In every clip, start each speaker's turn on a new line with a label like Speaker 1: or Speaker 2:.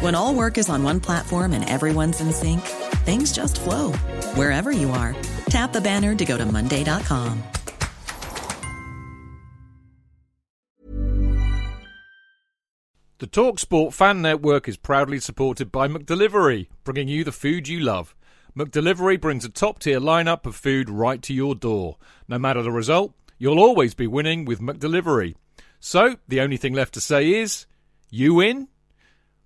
Speaker 1: When all work is on one platform and everyone's in sync, things just flow wherever you are. Tap the banner to go to Monday.com.
Speaker 2: The TalkSport Fan Network is proudly supported by McDelivery, bringing you the food you love. McDelivery brings a top tier lineup of food right to your door. No matter the result, you'll always be winning with McDelivery. So, the only thing left to say is, you win?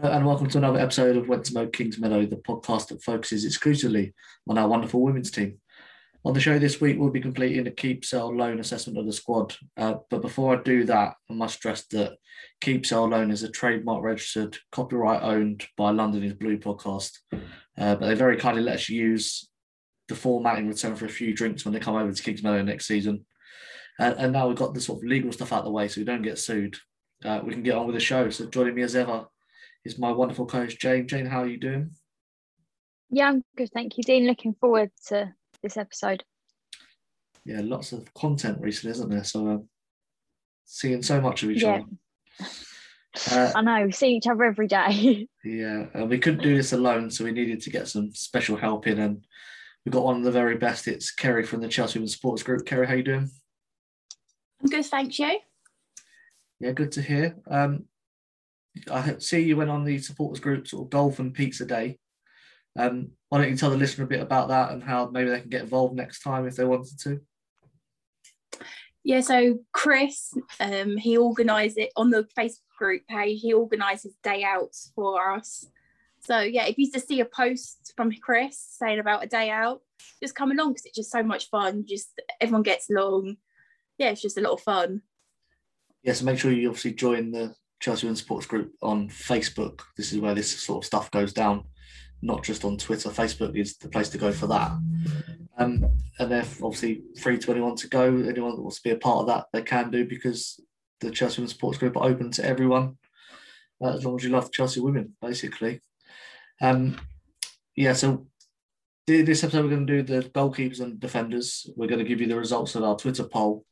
Speaker 3: Hello and welcome to another episode of Went Smoke Kings Meadow, the podcast that focuses exclusively on our wonderful women's team. On the show this week, we'll be completing a keep sell loan assessment of the squad. Uh, but before I do that, I must stress that keep sell loan is a trademark registered, copyright owned by London is Blue podcast. Uh, but they very kindly let us use the format in return for a few drinks when they come over to Kings Meadow next season. Uh, and now we've got the sort of legal stuff out of the way so we don't get sued. Uh, we can get on with the show. So joining me as ever is my wonderful coach Jane. Jane, how are you doing?
Speaker 4: Yeah, I'm good, thank you, Dean. Looking forward to this episode.
Speaker 3: Yeah, lots of content recently, isn't there? So uh, seeing so much of each
Speaker 4: Yeah.
Speaker 3: other. Uh,
Speaker 4: I know, we see each other every day.
Speaker 3: yeah, and we couldn't do this alone, so we needed to get some special help in, and we got one of the very best. It's Kerry from the Chelsea Women's Sports Group. Kerry, how you doing?
Speaker 5: I'm good, thank you.
Speaker 3: Yeah, good to hear. Um, I see you went on the supporters group sort of golf and pizza day. Um, why don't you tell the listener a bit about that and how maybe they can get involved next time if they wanted to?
Speaker 5: Yeah, so Chris, um, he organised it on the Facebook group page. He organises day outs for us. So yeah, if you just see a post from Chris saying about a day out, just come along because it's just so much fun. Just everyone gets along. Yeah, it's just a lot of fun.
Speaker 3: Yeah, so make sure you obviously join the Chelsea Women's Sports Group on Facebook. This is where this sort of stuff goes down, not just on Twitter. Facebook is the place to go for that. Um, and they're obviously free to anyone to go. Anyone that wants to be a part of that, they can do because the Chelsea Women's Sports Group are open to everyone, uh, as long as you love Chelsea women, basically. Um, yeah, so this episode we're going to do the goalkeepers and defenders. We're going to give you the results of our Twitter poll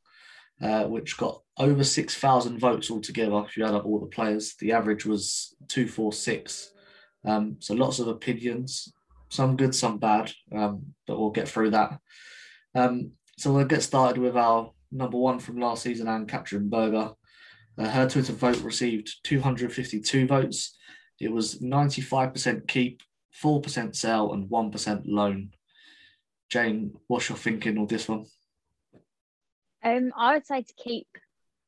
Speaker 3: uh, which got over 6,000 votes altogether. If you add up all the players, the average was 246. Um, so lots of opinions, some good, some bad, um, but we'll get through that. Um, so we'll get started with our number one from last season, Ann-Katrin Berger. Uh, her Twitter vote received 252 votes. It was 95% keep, 4% sell, and 1% loan. Jane, what's your thinking on this one?
Speaker 4: Um, I would say to keep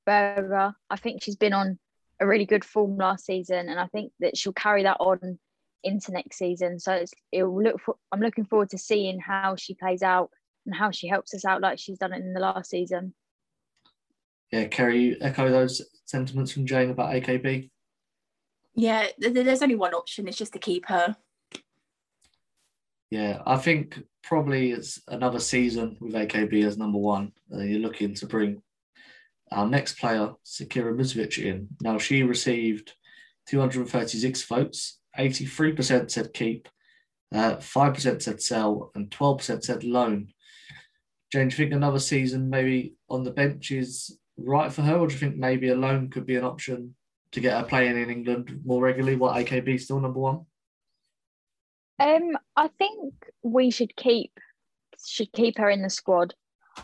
Speaker 4: Berger. I think she's been on a really good form last season, and I think that she'll carry that on into next season. So it's, it will look. For, I'm looking forward to seeing how she plays out and how she helps us out, like she's done it in the last season.
Speaker 3: Yeah, Kerry, you echo those sentiments from Jane about AKB.
Speaker 5: Yeah, th- th- there's only one option. It's just to keep her.
Speaker 3: Yeah, I think probably it's another season with AKB as number one. Uh, you're looking to bring our next player, Zecira Musovic, in. Now, she received 236 votes, 83% said keep, uh, 5% said sell, and 12% said loan. Jane, do you think another season maybe on the bench is right for her, or do you think maybe a loan could be an option to get her playing in England more regularly? while AKB still number one?
Speaker 4: Um, I think we should keep should keep her in the squad.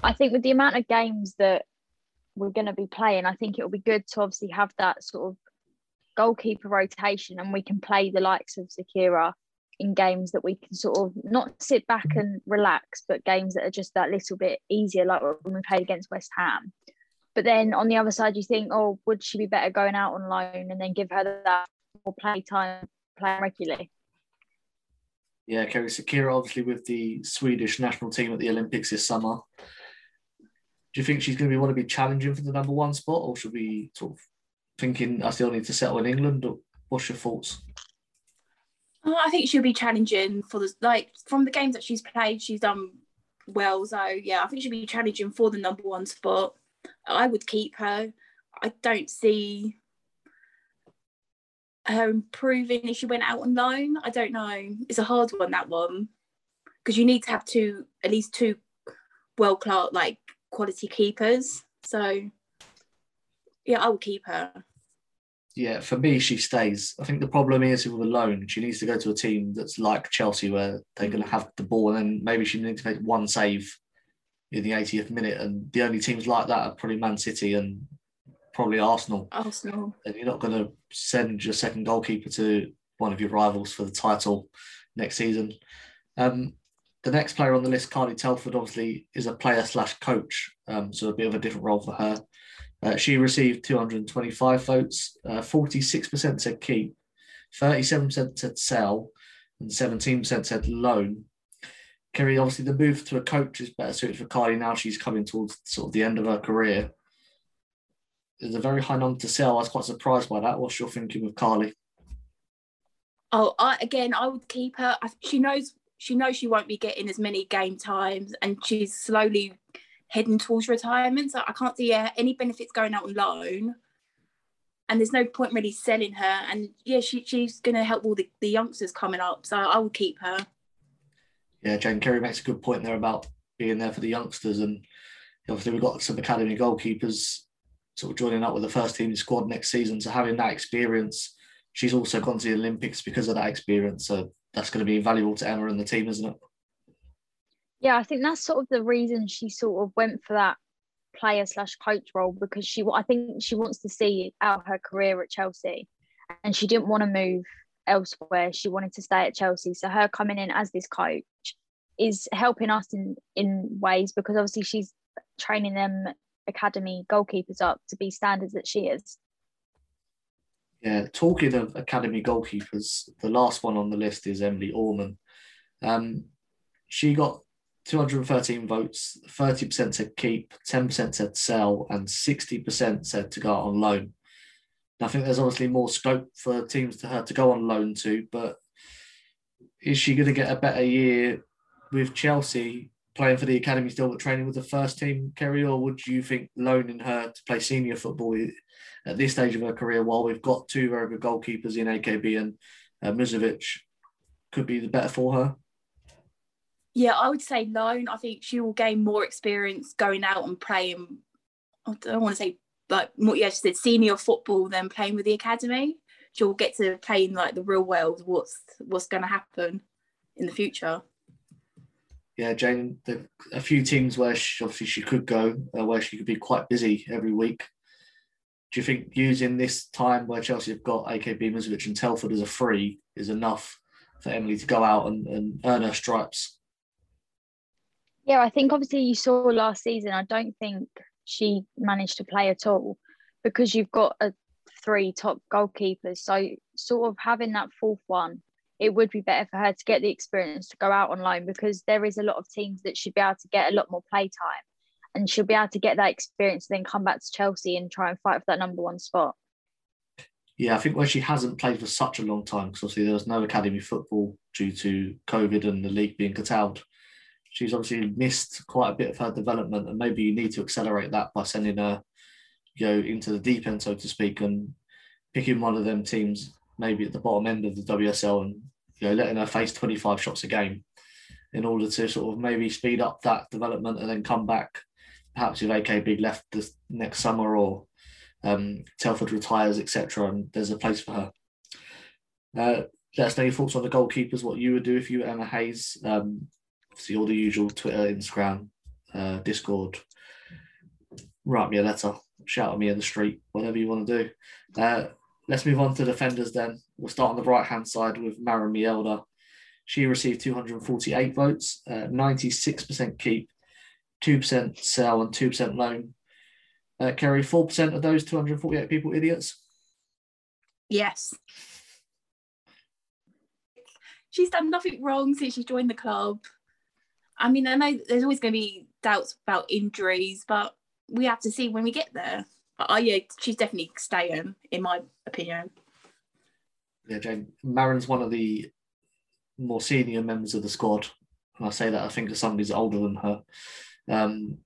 Speaker 4: I think with the amount of games that we're going to be playing, I think it will be good to obviously have that sort of goalkeeper rotation, and we can play the likes of Zecira in games that we can sort of not sit back and relax, but games that are just that little bit easier, like when we played against West Ham. But then on the other side, you think, oh, would she be better going out on loan and then give her that more play time, playing regularly?
Speaker 3: Yeah, Kerry Zecira, obviously with the Swedish national team at the Olympics this summer. Do you think she's going to be want to be challenging for the number one spot, or should we sort of thinking I still need to settle in England? Or what's your thoughts?
Speaker 5: Oh, I think she'll be challenging for the like from the games that she's played. She's done well, so yeah, I think she'll be challenging for the number one spot. I would keep her. I don't see her improving if she went out on loan. I don't know. It's a hard one that one because you need to have two at least two world class like quality keepers. So yeah, I will keep her.
Speaker 3: Yeah, for me, she stays. I think the problem is with a loan, she needs to go to a team that's like Chelsea, where they're going to mm. have the ball, and then maybe she needs to make one save in the 80th minute. And the only teams like that are probably Man City and probably Arsenal.
Speaker 5: Arsenal.
Speaker 3: And you're not going to send your second goalkeeper to one of your rivals for the title next season. Um, the next player on the list, Carly Telford, obviously is a player slash coach, um, so a bit of a different role for her. Uh, she received 225 votes. Uh, 46% said keep, 37% said sell, and 17% said loan. Kerry, obviously, the move to a coach is better suited for Carly now. She's coming towards sort of the end of her career. There's a very high number to sell. I was quite surprised by that. What's your thinking with Carly?
Speaker 5: Oh, I, again, I would keep her. She knows she knows she won't be getting as many game times, and she's slowly heading towards retirement. So I can't see uh, any benefits going out on loan. And there's no point really selling her. And yeah, she, she's going to help all the, the youngsters coming up. So I will keep her.
Speaker 3: Yeah, Jane Kerry makes a good point there about being there for the youngsters. And obviously, we've got some academy goalkeepers sort of joining up with the first team squad next season. So having that experience, she's also gone to the Olympics because of that experience. So that's going to be valuable to Emma and the team, isn't it?
Speaker 4: Yeah, I think that's sort of the reason she sort of went for that player slash coach role because she I think she wants to see out her career at Chelsea and she didn't want to move elsewhere. She wanted to stay at Chelsea. So her coming in as this coach is helping us in in ways because obviously she's training them academy goalkeepers up to be standards that she is.
Speaker 3: Yeah, talking of academy goalkeepers, the last one on the list is Emily Orman. Um, she got 213 votes, 30% said keep, 10% said sell, and 60% said to go on loan. I think there's obviously more scope for teams to her to go on loan to, but is she going to get a better year with Chelsea playing for the academy still, but training with the first team, Kerry, or would you think loaning her to play senior football at this stage of her career, while we've got two very good goalkeepers in AKB and uh, Musovic, could be the better for her?
Speaker 5: Yeah, I would say loan. I think she will gain more experience going out and playing. I don't want to say like more. Yeah, she said senior football than playing with the academy. She'll get to play in like the real world. What's what's going to happen in the future?
Speaker 3: Yeah, Jane. The, a few teams where she, obviously she could go, uh, where she could be quite busy every week. Do you think using this time where Chelsea have got AKB Musovic and Telford as a free is enough for Emily to go out and, and earn her stripes?
Speaker 4: Yeah, I think obviously you saw last season. I don't think she managed to play at all because you've got a three top goalkeepers. So sort of having that fourth one, it would be better for her to get the experience to go out on loan because there is a lot of teams that should be able to get a lot more play time and she'll be able to get that experience and then come back to Chelsea and try and fight for that number one spot.
Speaker 3: Yeah, I think where she hasn't played for such a long time, because obviously there was no academy football due to COVID and the league being curtailed she's obviously missed quite a bit of her development, and maybe you need to accelerate that by sending her, you know, into the deep end, so to speak, and picking one of them teams maybe at the bottom end of the WSL and you know letting her face 25 shots a game in order to sort of maybe speed up that development and then come back perhaps if AK Big left this next summer or um, Telford retires etc and there's a place for her. Uh, let us know your thoughts on the goalkeepers, what you would do if you were Emma Hayes. Um, obviously, all the usual Twitter, Instagram, uh, Discord. Write me a letter, shout at me in the street, whatever you want to do. Uh, let's move on to defenders then. We'll start on the right hand side with Maren Mjelde. She received 248 votes, uh, 96% keep, 2% sell, and 2% loan. Uh, Kerry, 4% of those 248 people idiots?
Speaker 5: Yes. She's done nothing wrong since she joined the club. I mean, I know there's always going to be doubts about injuries, but we have to see when we get there. But, oh, yeah, she's definitely staying, in my opinion.
Speaker 3: Yeah, Jane. Maren's one of the more senior members of the squad. And I say that I think of somebody's older than her. Um,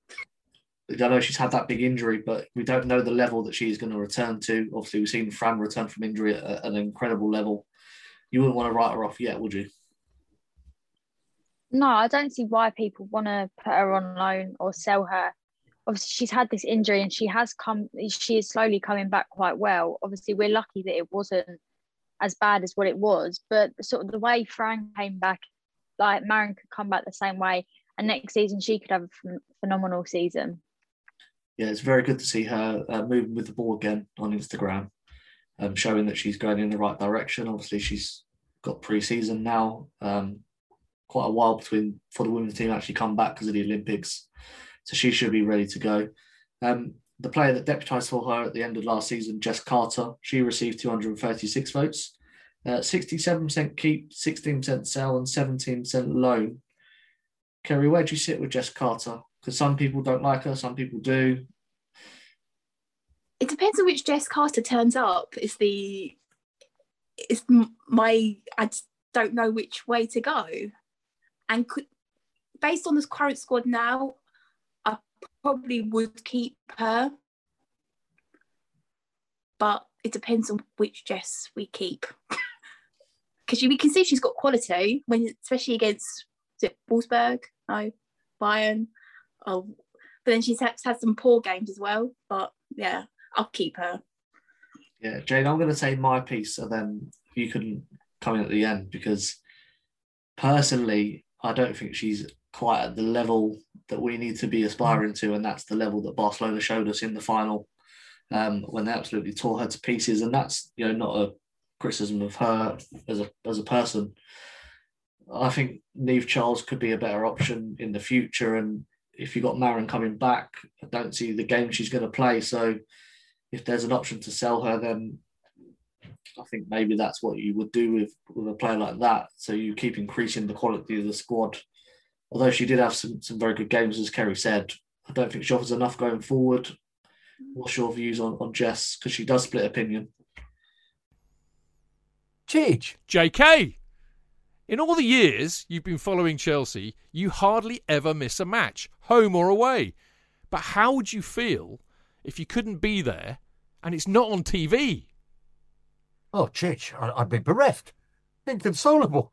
Speaker 3: I know she's had that big injury, but we don't know the level that she's going to return to. Obviously, we've seen Fran return from injury at an incredible level. You wouldn't want to write her off yet, would you?
Speaker 4: No, I don't see why people want to put her on loan or sell her. Obviously, she's had this injury and she has come, she is slowly coming back quite well. Obviously, we're lucky that it wasn't as bad as what it was, but sort of the way Fran came back, like Maren could come back the same way, and next season she could have a phenomenal season
Speaker 3: yeah, it's very good to see her uh, moving with the ball again on Instagram, um, showing that she's going in the right direction. Obviously, she's got pre-season now. Um, quite a while between for the women's team actually come back because of the Olympics, so she should be ready to go. Um, the player that deputised for her at the end of last season, Jess Carter, she received 236 votes, uh, 67% keep, 16% sell, and 17% loan. Kerry, where do you sit with Jess Carter? because some people don't like her, some people do.
Speaker 5: It depends on which Jess Carter turns up. Is the is my I don't know which way to go, and could, based on this current squad now, probably would keep her, but it depends on which Jess we keep. Because we can see she's got quality when, especially against is it Wolfsburg, no, Bayern oh, but then she's had, had some poor games as well. But yeah, I'll keep her.
Speaker 3: Yeah, Jane, I'm going to say my piece, and then you can come in at the end because personally, I don't think she's quite at the level that we need to be aspiring to, and that's the level that Barcelona showed us in the final um, when they absolutely tore her to pieces. And that's you know not a criticism of her as a as a person. I think Niamh Charles could be a better option in the future, and if you've got Maren coming back, I don't see the game she's going to play. So if there's an option to sell her, then I think maybe that's what you would do with, with a player like that. So you keep increasing the quality of the squad. Although she did have some, some very good games, as Kerry said, I don't think she offers enough going forward. What's your views on, on Jess? Because she does split opinion.
Speaker 6: Chidge.
Speaker 2: JK. In all the years you've been following Chelsea, you hardly ever miss a match, home or away. But how would you feel if you couldn't be there and it's not on TV?
Speaker 6: Oh, Chich, I'd be bereft, inconsolable.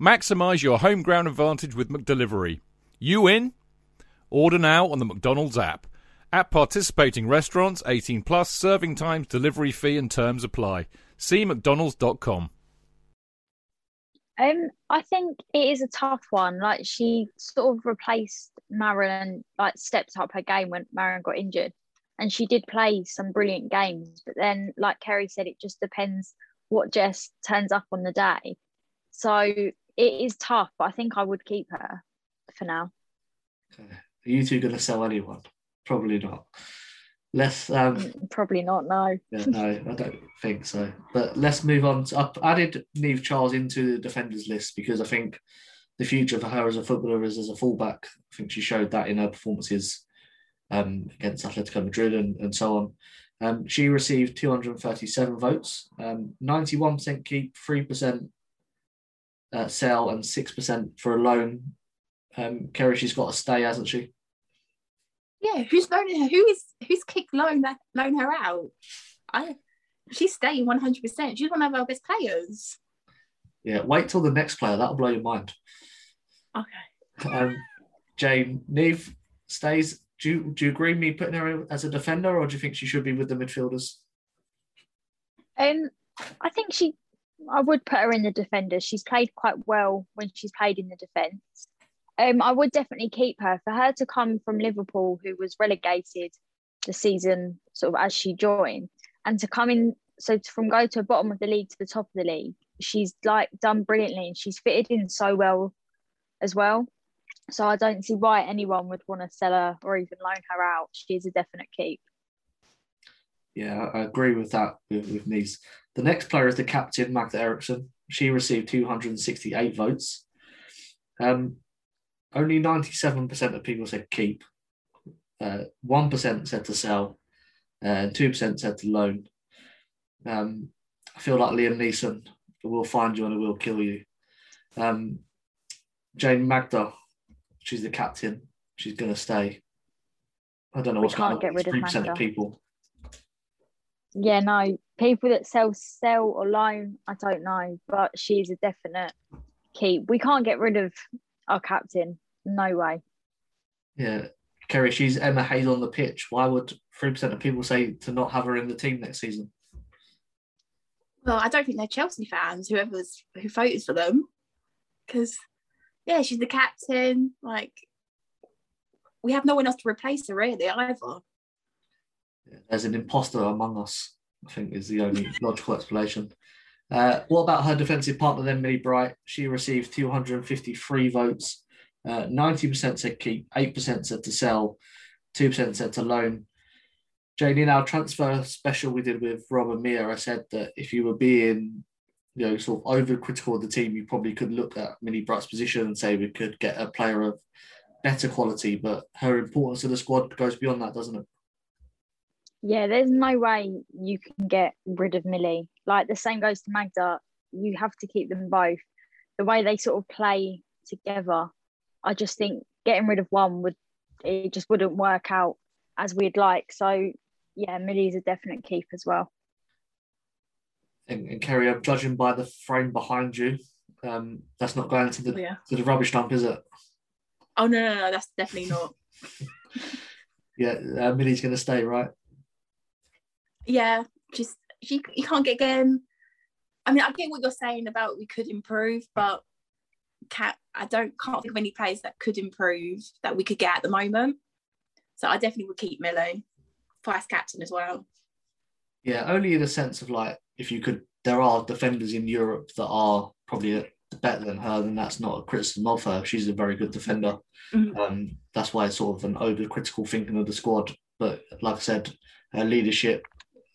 Speaker 2: Maximise your home ground advantage with McDelivery. You in? Order now on the McDonald's app. At participating restaurants, 18 plus, serving times, delivery fee and terms apply. See mcdonalds.com.
Speaker 4: Um, I think it is a tough one. Like she sort of replaced Maren, like stepped up her game when Maren got injured, and she did play some brilliant games. But then, like Kerry said, it just depends what Jess turns up on the day. So it is tough. But I think I would keep her for now.
Speaker 3: Okay. Are you two going to sell anyone? Probably not. Let's um,
Speaker 4: Mm, Probably not. No.
Speaker 3: Yeah, no, I don't think so. But let's move on. To, I've added Niamh Charles into the defenders list because I think the future for her as a footballer is as a fullback. I think she showed that in her performances um, against Atletico Madrid and, and so on. Um, she received 237 votes, um, 91% keep, 3% uh, sell, and 6% for a loan. Um, Kerry, she's got to stay, hasn't she?
Speaker 5: Yeah, who's loaning her? Who is who's kicked loan that loan her out? I she's staying one hundred percent. She's one of our best players.
Speaker 3: Yeah, wait till the next player. That'll blow your mind.
Speaker 5: Okay.
Speaker 3: Um, Jane, Niamh stays. Do you, do you agree with me putting her as a defender, or do you think she should be with the midfielders?
Speaker 4: Um, I think she, I would put her in the defenders. She's played quite well when she's played in the defence. Um, I would definitely keep her. For her to come from Liverpool, who was relegated the season sort of as she joined, and to come in, so to, from go to the bottom of the league to the top of the league, she's like done brilliantly, and she's fitted in so well as well. So I don't see why anyone would want to sell her or even loan her out. She is a definite keep.
Speaker 3: Yeah, I agree with that with, with Nice. The next player is the captain, Magda Eriksson. She received 268 votes. Um, only 97% of people said keep. Uh, 1% said to sell, uh, and 2% said to loan. Um, I feel like Liam Neeson, we'll find you and we'll kill you. Um, Jane Magda, she's the captain. She's going to stay. I don't know
Speaker 4: We
Speaker 3: what's going on.
Speaker 4: get rid of
Speaker 3: 3%
Speaker 4: Magda.
Speaker 3: of people.
Speaker 4: Yeah, no, people that sell sell or loan, I don't know, but she's a definite keep. We can't get rid of our captain. No way.
Speaker 3: Yeah, Kerry, she's Emma Hayes on the pitch. Why would three percent of people say to not have her in the team next season?
Speaker 5: Well, I don't think they're Chelsea fans. Whoever's who voted for them, because yeah, she's the captain. Like we have no one else to replace her really either.
Speaker 3: There's an imposter among us. I think is the only logical explanation. Uh, what about her defensive partner then, Millie Bright? She received 253 votes. Uh, 90% said keep, 8% said to sell, 2% said to loan. Jane, in our transfer special we did with Rob and Mia, I said that if you were being, you know, sort of overcritical of the team, you probably could look at Millie Bright's position and say we could get a player of better quality, but her importance to the squad goes beyond that, doesn't it?
Speaker 4: Yeah, there's no way you can get rid of Millie. Like the same goes to Magda. You have to keep them both. The way they sort of play together, I just think getting rid of one would it just wouldn't work out as we'd like. So yeah, Millie's a definite keep as well.
Speaker 3: And, and Kerry, I'm judging by the frame behind you. Um, that's not going to the
Speaker 5: Oh, yeah.
Speaker 3: to the rubbish dump, is it?
Speaker 5: Oh no, no, no, that's definitely not.
Speaker 3: Yeah, uh, Millie's going to stay, right?
Speaker 5: Yeah, just she you can't get again. I mean, I get what you're saying about we could improve, but cat I don't can't think of any players that could improve that we could get at the moment. So I definitely would keep Millie, vice captain as well.
Speaker 3: Yeah, only in the sense of like if you could, there are defenders in Europe that are probably better than her, then that's not a criticism of her. She's a very good defender.
Speaker 5: Mhm.
Speaker 3: Um, that's why it's sort of an overcritical thinking of the squad. But like I said, her leadership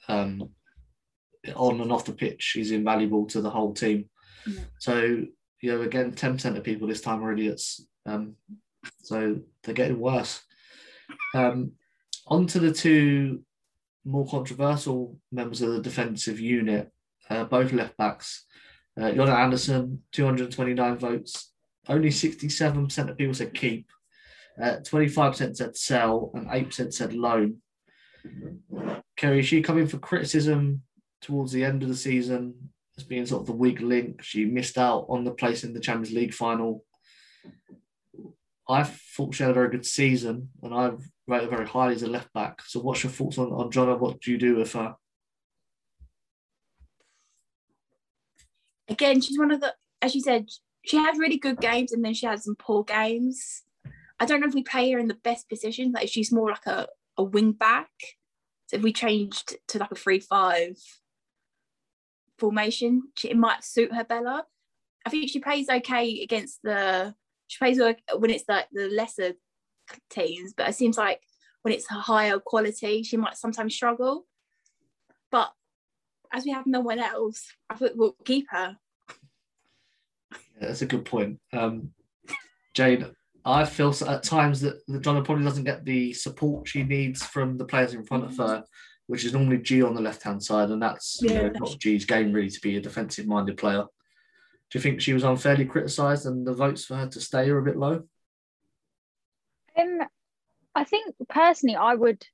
Speaker 3: um, on and off the pitch is invaluable to the whole team.
Speaker 5: Mhm.
Speaker 3: So you know, again, ten percent of people this time are idiots. Um, so they're getting worse. Um, on to the two more controversial members of the defensive unit, uh, both left backs. Uh, Jonna Andersson, 229 votes. Only 67% of people said keep. Uh, 25% said sell, and 8% said loan. Kerry, is she coming for criticism towards the end of the season as being sort of the weak link? She missed out on the place in the Champions League final. I thought she had a very good season, and I rate her very highly as a left back. So, what's your thoughts on on Jonna? What do you do with her?
Speaker 5: Again, she's one of the, as you said, she has really good games and then she has some poor games. I don't know if we play her in the best position. Like she's more like a, a wing back. So if we changed to like a three five formation, she, it might suit her Bella. I think she plays okay against the. She plays when it's like the lesser teams, but it seems like when it's a higher quality, she might sometimes struggle. But as we have no one else, I think we'll keep her.
Speaker 3: Yeah, that's a good point. Um, Jane, I feel at times that, that Jonna probably doesn't get the support she needs from the players in front of her, which is normally G on the left hand side, and that's yeah. you know, not G's game really to be a defensive minded player. Do you think she was unfairly criticised and the votes for her to stay are a bit low?
Speaker 4: Um, I think personally, I would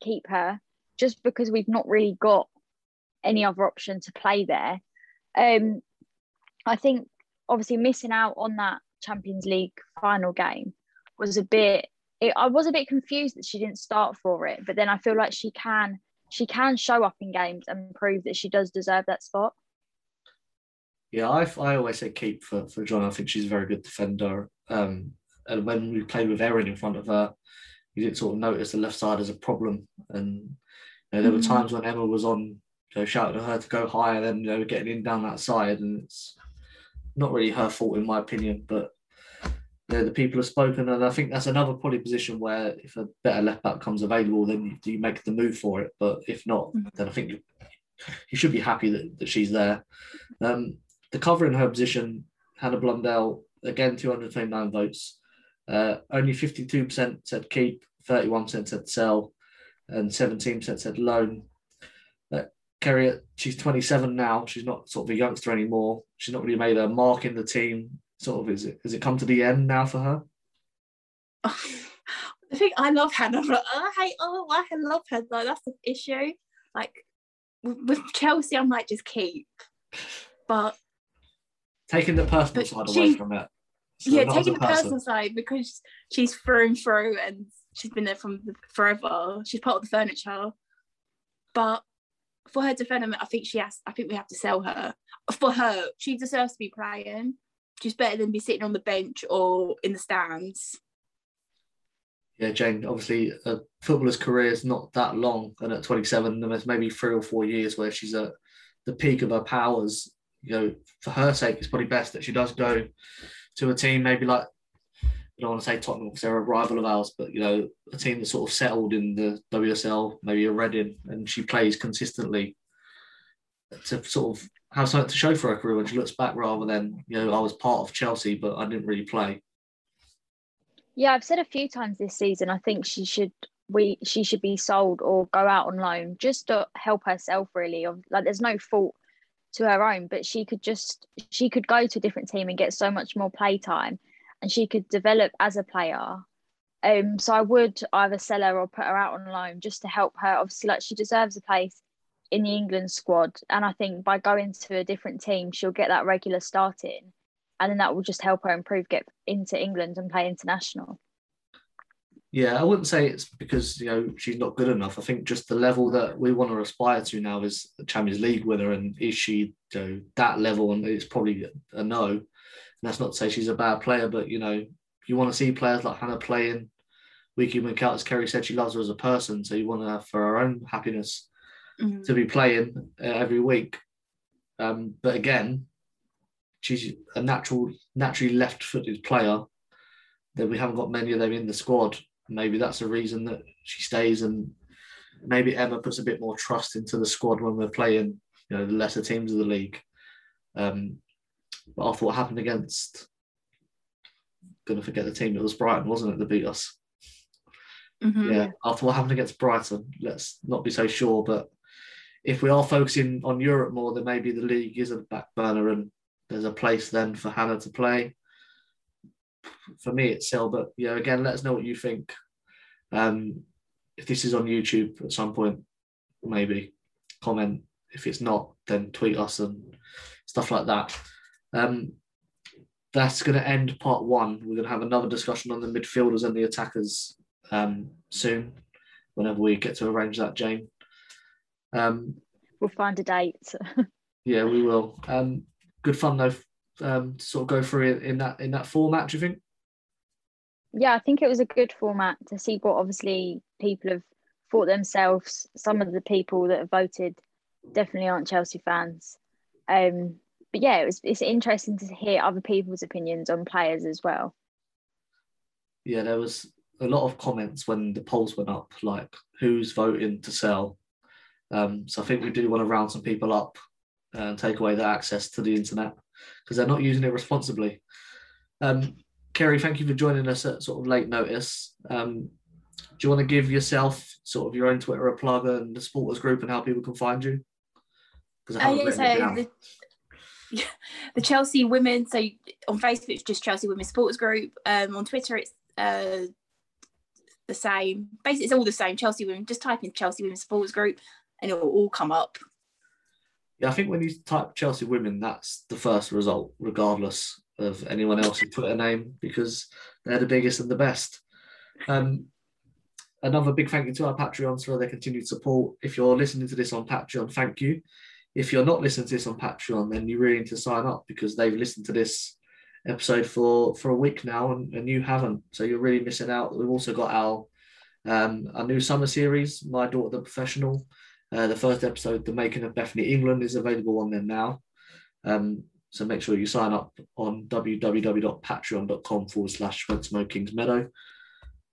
Speaker 4: keep her just because we've not really got any other option to play there. Um, I think obviously missing out on that Champions League final game was a bit. It, I was a bit confused that she didn't start for it, but then I feel like she can she can show up in games and prove that she does deserve that spot.
Speaker 3: Yeah, I, I always say keep for, for John. I think she's a very good defender. Um, and when we played with Erin in front of her, you didn't sort of notice the left side as a problem. And you know, there were mm. times when Emma was on, you know, shouting at her to go higher, then you know, getting in down that side, and it's not really her fault in my opinion, but you know, the people have spoken, and I think that's another probably position where if a better left back comes available, then you, you make the move for it. But if not, mm-hmm. then I think you, you should be happy that, that she's there. Um, the cover in her position, Hannah Blundell, again 229 votes. Uh, only 52% said keep, 31% said sell, and 17% said loan. Kerry, she's 27 now. She's not sort of a youngster anymore. She's not really made a mark in the team. Sort of, is it? Has it come to the end now for her?
Speaker 5: I think I love Hannah, I uh, hate. Oh, I love her though. That's the issue. Like with Chelsea, I might just keep, but
Speaker 3: taking the personal side she, away from it.
Speaker 5: So yeah, taking the person. personal side because she's through and through, and she's been there from forever. She's part of the furniture, but for her development, I think she has. I think we have to sell her. For her, she deserves to be playing. She's better than be sitting on the bench or in the stands.
Speaker 3: Yeah, Jane. Obviously, a footballer's career is not that long, and at 27, there's maybe three or four years where she's at the peak of her powers. You know, for her sake, it's probably best that she does go to a team maybe like I don't want to say Tottenham because they're a rival of ours, but you know, a team that's sort of settled in the WSL, maybe a Reading, and she plays consistently to sort of have something to show for her career when she looks back rather than, you know, I was part of Chelsea, but I didn't really play.
Speaker 4: Yeah, I've said a few times this season, I think she should we she should be sold or go out on loan just to help herself really. of Like there's no fault to her own, but she could just she could go to a different team and get so much more play time and she could develop as a player. Um, so I would either sell her or put her out on loan just to help her. Obviously, like she deserves a place in the England squad, and I think by going to a different team, she'll get that regular starting, and then that will just help her improve, get into England and play international.
Speaker 3: Yeah, I wouldn't say it's because you know she's not good enough. I think just the level that we want to aspire to now is the Champions League winner, and is she you know, that level? And it's probably a no And that's not to say she's a bad player, but you know, you want to see players like Hannah playing in, week out. As Kerry said, she loves her as a person, so you want her for her own happiness mm-hmm. to be playing uh, every week. Um, but again, she's a natural, naturally left-footed player. That we haven't got many of them in the squad. Maybe that's the reason that she stays, and maybe Emma puts a bit more trust into the squad when we're playing, you know, the lesser teams of the league. Um, but after what happened against, gonna forget the team, it was Brighton, wasn't it, that beat us? Mm-hmm. Yeah, after what happened against Brighton, let's not be so sure. But if we are focusing on Europe more, then maybe the league is a back burner and there's a place then for Hannah to play. For me, it's still, but yeah, again, let us know what you think. Um, if this is on YouTube at some point, maybe comment. If it's not, then tweet us and stuff like that. Um, that's going to end part one. We're going to have another discussion on the midfielders and the attackers um, soon, whenever we get to arrange that, Jane. Um,
Speaker 4: We'll find a date.
Speaker 3: yeah, we will. Um, good fun though. Um, to sort of go through it in that in that format. Do you think?
Speaker 4: yeah, I think it was a good format to see what obviously people have thought themselves. Some of the people that have voted definitely aren't Chelsea fans. Um, but yeah, it was it's interesting to hear other people's opinions on players as well.
Speaker 3: Yeah, there was a lot of comments when the polls went up, like who's voting to sell. Um, so I think we do want to round some people up and take away their access to the internet because they're not using it responsibly. Um, Kerry, thank you for joining us at sort of late notice. Um, do you want to give yourself sort of your own Twitter a plug and the supporters group and how people can find you? Because
Speaker 5: Uh, yeah, so the, the Chelsea women. So on Facebook, it's just Chelsea Women Supporters Group. Um, on Twitter, it's uh, the same. Basically, it's all the same. Chelsea Women. Just type in Chelsea Women Supporters Group, and it will all come up.
Speaker 3: Yeah, I think when you type Chelsea women, that's the first result, regardless of anyone else who put a name, because they're the biggest and the best. Um, another big thank you to our Patreons for their continued support. If you're listening to this on Patreon, thank you. If you're not listening to this on Patreon, then you really need to sign up because they've listened to this episode for for a week now and, and you haven't. So you're really missing out. We've also got our um, our new summer series, My Daughter the Professional. Uh, the first episode, The Making of Bethany England, is available on there now. Um, so make sure you sign up on www.patreon.com forward slash Went to Mo Kings Meadow.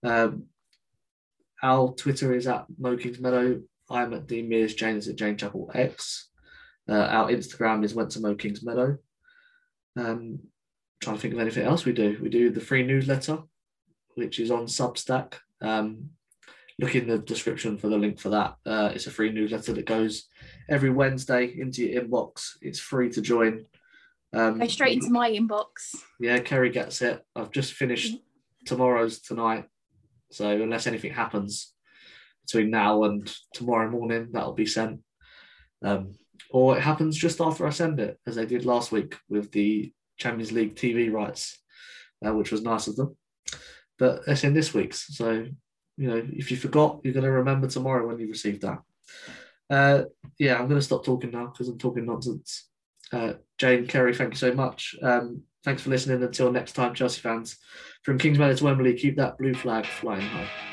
Speaker 3: Um, our Twitter is at Mo Kings Meadow. I'm at Dean Mears, Jane is at Jane Chapel X. Uh, our Instagram is Went to Mo Kings Meadow. Um, trying to think of anything else we do. We do the free newsletter, which is on Substack. Um, look in the description for the link for that. Uh, it's a free newsletter that goes every Wednesday into your inbox. It's free to join. Um,
Speaker 5: Go straight into my inbox.
Speaker 3: yeah, Kerry gets it. I've just finished tomorrow's tonight. So unless anything happens between now and tomorrow morning, that'll be sent. Um, or it happens just after I send it, as they did last week with the Champions League TV rights, uh, which was nice of them. But it's in this week's. So, you know, if you forgot, you're going to remember tomorrow when you receive that. Uh, yeah, I'm going to stop talking now because I'm talking nonsense. Uh, Jane, Kerry, thank you so much. Um, thanks for listening. Until next time, Chelsea fans. From Kings Meadow to Wembley, keep that blue flag flying high.